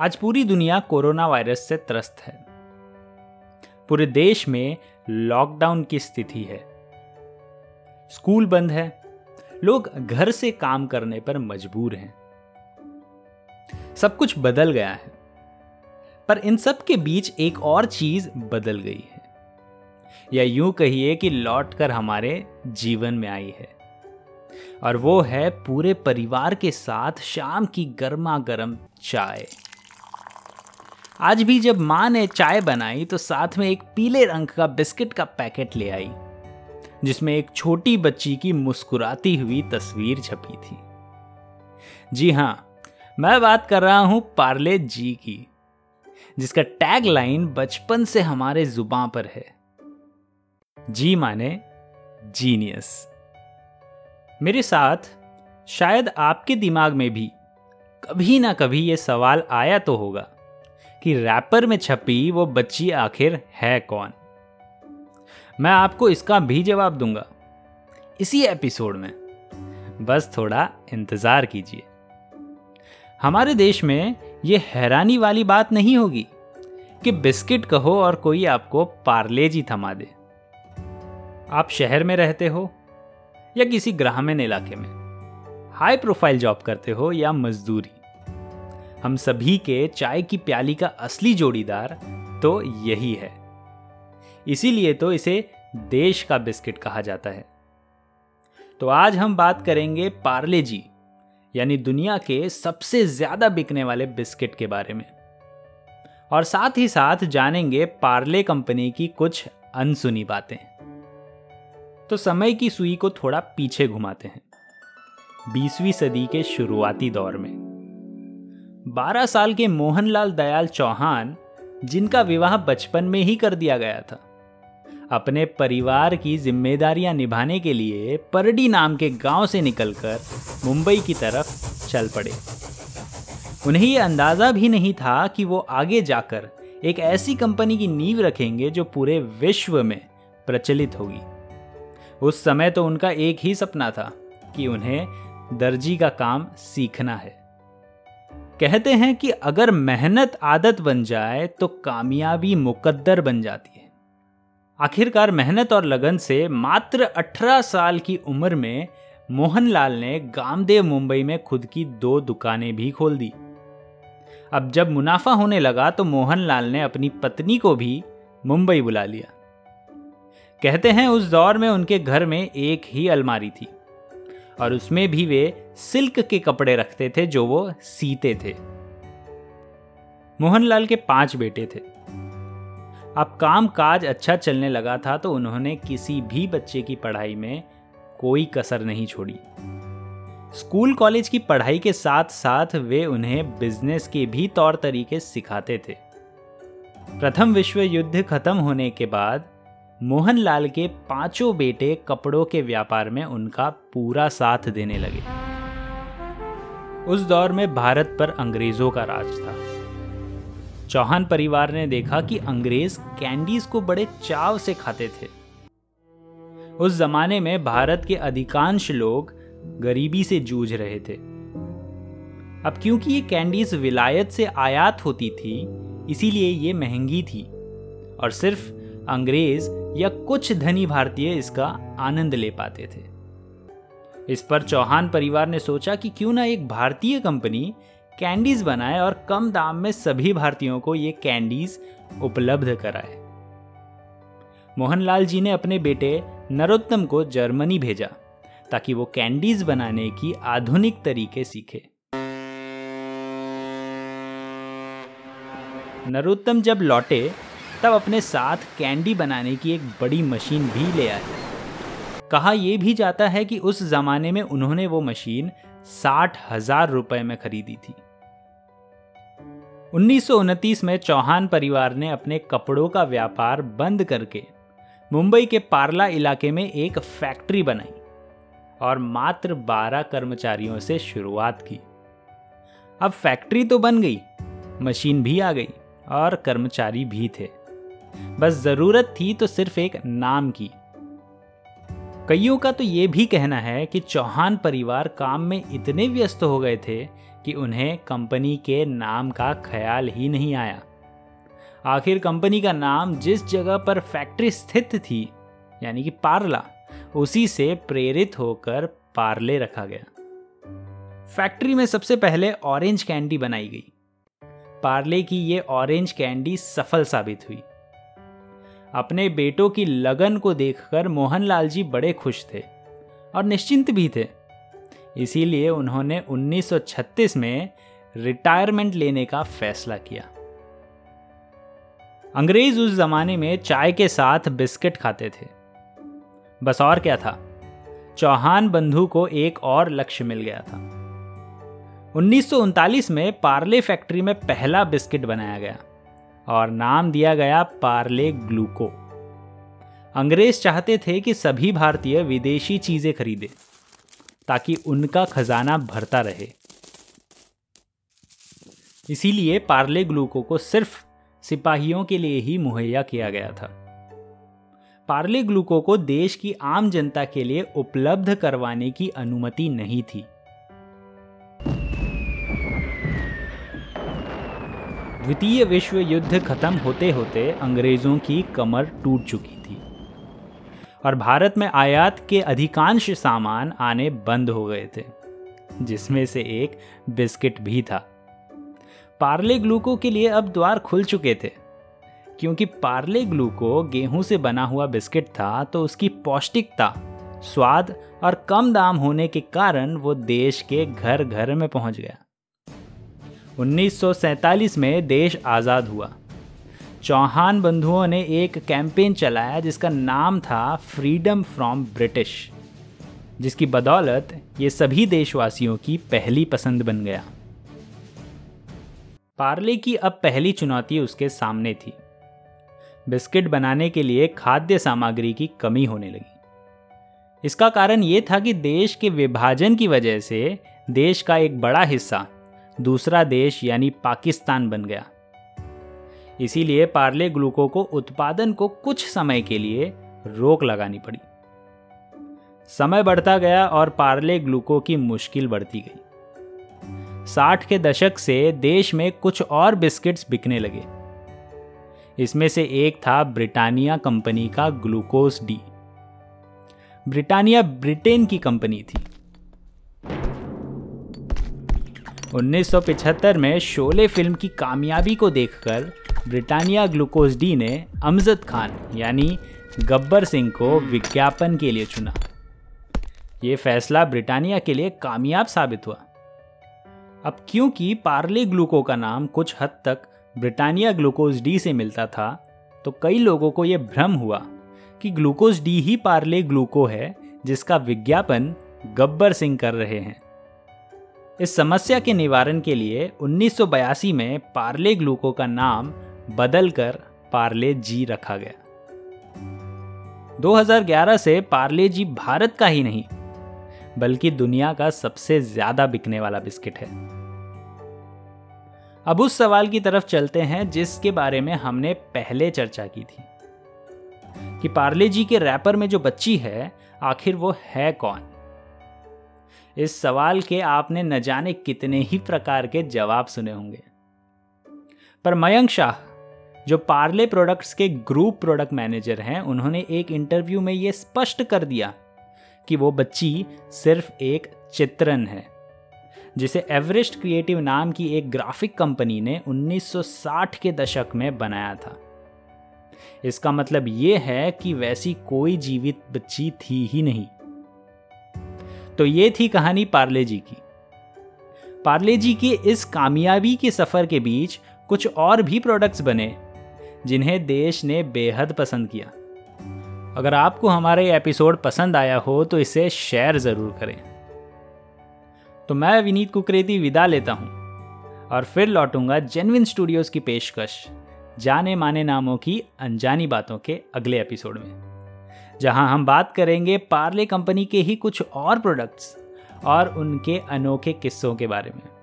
आज पूरी दुनिया कोरोना वायरस से त्रस्त है। पूरे देश में लॉकडाउन की स्थिति है। स्कूल बंद है। लोग घर से काम करने पर मजबूर हैं। सब कुछ बदल गया है। पर इन सब के बीच एक और चीज़ बदल गई है। या यूँ कहिए कि लौट कर हमारे जीवन में आई है। और वो है पूरे परिवार के साथ शाम की गर्मा गर्म चाय। आज भी जब माँ ने चाय बनाई तो साथ में एक पीले रंग का बिस्किट का पैकेट ले आई, जिसमें एक छोटी बच्ची की मुस्कुराती हुई तस्वीर छपी थी। जी हाँ, मैं बात कर रहा हूँ पार्ले जी की, जिसका टैग लाइन बचपन से हमारे ज़ुबान पर है। जी माने जीनियस। मेरे साथ, शायद आपके दिमाग में भी कभी ना कभी ये सवाल आया तो होगा। कि रैपर में छपी वो बच्ची आखिर है कौन? मैं आपको इसका भी जवाब दूँगा इसी एपिसोड में। बस थोड़ा इंतज़ार कीजिए। हमारे देश में ये हैरानी वाली बात नहीं होगी कि बिस्किट कहो और कोई आपको पार्ले जी थमा दे। आप शहर में रहते हो या किसी ग्रामीण इलाके में? हाई प्रोफ़ाइल जॉब करते हो या मजदूरी? हम सभी के चाय की प्याली का असली जोड़ीदार तो यही है। इसीलिए तो इसे देश का बिस्किट कहा जाता है। तो आज हम बात करेंगे पार्ले जी, यानी दुनिया के सबसे ज़्यादा बिकने वाले बिस्किट के बारे में। और साथ ही साथ जानेंगे पार्ले कंपनी की कुछ अनसुनी बातें। तो समय की सुई को थोड़ा पीछे घुमाते हैं। बीसवीं सदी के शुरुआती दौर में। 12 साल के मोहनलाल दयाल चौहान, जिनका विवाह बचपन में ही कर दिया गया था, अपने परिवार की जिम्मेदारियाँ निभाने के लिए परडी नाम के गाँव से निकलकर मुंबई की तरफ़ चल पड़े। उन्हें यह अंदाज़ा भी नहीं था कि वो आगे जाकर एक ऐसी कंपनी की नींव रखेंगे जो पूरे विश्व में प्रचलित होगी। उस समय तो उनका एक ही सपना था कि उन्हें दर्जी का काम सीखना है। कहते हैं कि अगर मेहनत आदत बन जाए तो कामयाबी मुकद्दर बन जाती है। आखिरकार मेहनत और लगन से मात्र 18 साल की उम्र में मोहनलाल ने गामदेव मुंबई में खुद की दो दुकानें भी खोल दी। अब जब मुनाफा होने लगा तो मोहनलाल ने अपनी पत्नी को भी मुंबई बुला लिया। कहते हैं उस दौर में उनके घर में एक ही अलमारी थी। और उसमें भी वे सिल्क के कपड़े रखते थे जो वो सीते थे। मोहनलाल के पाँच बेटे थे। अब काम काज अच्छा चलने लगा था तो उन्होंने किसी भी बच्चे की पढ़ाई में कोई कसर नहीं छोड़ी। स्कूल कॉलेज की पढ़ाई के साथ साथ वे उन्हें बिज़नेस के भी तौर तरीके सिखाते थे। प्रथम विश्व युद्ध खत्म होने के बाद मोहनलाल के पाँचों बेटे कपड़ों के व्यापार में उनका पूरा साथ देने लगे। उस दौर में भारत पर अंग्रेज़ों का राज था। चौहान परिवार ने देखा कि अंग्रेज़ कैंडीज को बड़े चाव से खाते थे। उस जमाने में भारत के अधिकांश लोग गरीबी से जूझ रहे थे। अब क्योंकि ये कैंडीज विलायत से आयात होती थी, इसीलिए ये महँगी थी। और सिर्फ़ अंग्रेज़ या कुछ धनी भारतीय इसका आनंद ले पाते थे। इस पर चौहान परिवार ने सोचा कि क्यों ना एक भारतीय कंपनी कैंडीज बनाए और कम दाम में सभी भारतीयों को ये कैंडीज उपलब्ध कराए। मोहनलाल जी ने अपने बेटे नरोत्तम को जर्मनी भेजा ताकि वो कैंडीज बनाने की आधुनिक तरीके सीखे। नरोत्तम जब लौटे तब अपने साथ कैंडी बनाने की एक बड़ी मशीन भी ले आए। कहा यह भी जाता है कि उस जमाने में उन्होंने वो मशीन साठ हज़ार रुपए में खरीदी थी। उन्नीस सौ उनतीस में चौहान परिवार ने अपने कपड़ों का व्यापार बंद करके मुंबई के पार्ला इलाके में एक फैक्ट्री बनाई और मात्र 12 कर्मचारियों से शुरुआत की। अब फैक्ट्री तो बन गई, मशीन भी आ गई और कर्मचारी भी थे। बस ज़रूरत थी तो सिर्फ़ एक नाम की। कईयों का तो ये भी कहना है कि चौहान परिवार काम में इतने व्यस्त हो गए थे कि उन्हें कंपनी के नाम का ख्याल ही नहीं आया। आखिर कंपनी का नाम जिस जगह पर फैक्ट्री स्थित थी, यानी कि पार्ला, उसी से प्रेरित होकर पार्ले रखा गया। फैक्ट्री में सबसे पहले ऑरेंज कैंडी बनाई गई। पार्ले की ये ऑरेंज कैंडी सफल साबित हुई। अपने बेटों की लगन को देखकर मोहनलाल जी बड़े खुश थे और निश्चिंत भी थे। इसीलिए उन्होंने 1936 में रिटायरमेंट लेने का फैसला किया। अंग्रेज़ उस जमाने में चाय के साथ बिस्किट खाते थे। बस और क्या था? चौहान बंधु को एक और लक्ष्य मिल गया था। उन्नीस सौ उनतालीस में पार्ले फैक्ट्री में पहला बिस्किट बनाया गया। और नाम दिया गया पार्ले ग्लूको। अंग्रेज़ चाहते थे कि सभी भारतीय विदेशी चीज़ें खरीदें, ताकि उनका खजाना भरता रहे। इसीलिए पार्ले ग्लूको को सिर्फ़ सिपाहियों के लिए ही मुहैया किया गया था। पार्ले ग्लूको को देश की आम जनता के लिए उपलब्ध करवाने की अनुमति नहीं थी। द्वितीय विश्व युद्ध खत्म होते होते अंग्रेज़ों की कमर टूट चुकी थी और भारत में आयात के अधिकांश सामान आने बंद हो गए थे, जिसमें से एक बिस्किट भी था। पार्ले ग्लूको के लिए अब द्वार खुल चुके थे। क्योंकि पार्ले ग्लूको गेहूँ से बना हुआ बिस्किट था तो उसकी पौष्टिकता, स्वाद और कम दाम होने के कारण वो देश के घर घर में पहुँच गया। 1947 में देश आज़ाद हुआ। चौहान बंधुओं ने एक कैंपेन चलाया जिसका नाम था फ्रीडम फ्रॉम ब्रिटिश जिसकी बदौलत ये सभी देशवासियों की पहली पसंद बन गया। पार्ले की अब पहली चुनौती उसके सामने थी। बिस्किट बनाने के लिए खाद्य सामग्री की कमी होने लगी। इसका कारण ये था कि देश के विभाजन की वजह से देश का एक बड़ा हिस्सा दूसरा देश यानी पाकिस्तान बन गया। इसीलिए पार्ले ग्लूको को उत्पादन को कुछ समय के लिए रोक लगानी पड़ी। समय बढ़ता गया और पार्ले ग्लूको की मुश्किल बढ़ती गई। साठ के दशक से देश में कुछ और बिस्किट्स बिकने लगे। इसमें से एक था ब्रिटानिया कंपनी का ग्लूकोज डी। ब्रिटानिया ब्रिटेन की कंपनी थी। 1975 में शोले फ़िल्म की कामयाबी को देखकर ब्रिटानिया ग्लूकोज डी ने अमजद खान, यानी गब्बर सिंह को विज्ञापन के लिए चुना। ये फैसला ब्रिटानिया के लिए कामयाब साबित हुआ। अब क्योंकि पार्ले ग्लूको का नाम कुछ हद तक ब्रिटानिया ग्लूकोज डी से मिलता था तो कई लोगों को यह भ्रम हुआ कि ग्लूकोज डी ही पार्ले ग्लूको है, जिसका विज्ञापन गब्बर सिंह कर रहे हैं। इस समस्या के निवारण के लिए 1982 में पार्ले ग्लूको का नाम बदलकर पार्ले जी रखा गया। 2011 से पार्ले जी भारत का ही नहीं, बल्कि दुनिया का सबसे ज़्यादा बिकने वाला बिस्किट है। अब उस सवाल की तरफ़ चलते हैं, जिसके बारे में हमने पहले चर्चा की थी, कि पार्ले जी के रैपर में जो बच्ची है, आखिर वो है कौन? इस सवाल के आपने न जाने कितने ही प्रकार के जवाब सुने होंगे। पर मयंक शाह, जो पार्ले प्रोडक्ट्स के ग्रुप प्रोडक्ट मैनेजर हैं, उन्होंने एक इंटरव्यू में ये स्पष्ट कर दिया कि वो बच्ची सिर्फ़ एक चित्रण है, जिसे एवरेस्ट क्रिएटिव नाम की एक ग्राफिक कंपनी ने 1960 के दशक में बनाया था। इसका मतलब ये है कि वैसी कोई जीवित बच्ची थी ही नहीं। तो ये थी कहानी पार्ले जी की। पार्ले जी के इस कामयाबी के सफ़र के बीच कुछ और भी प्रोडक्ट्स बने, जिन्हें देश ने बेहद पसंद किया। अगर आपको हमारा एपिसोड पसंद आया हो तो इसे शेयर ज़रूर करें। तो मैं विनीत कुकरेती विदा लेता हूँ, और फिर लौटूँगा जेनविन स्टूडियोज़ की पेशकश जाने माने नामों की अनजानी बातों के अगले एपिसोड में। जहाँ हम बात करेंगे पार्ले कंपनी के ही कुछ और प्रोडक्ट्स और उनके अनोखे किस्सों के बारे में।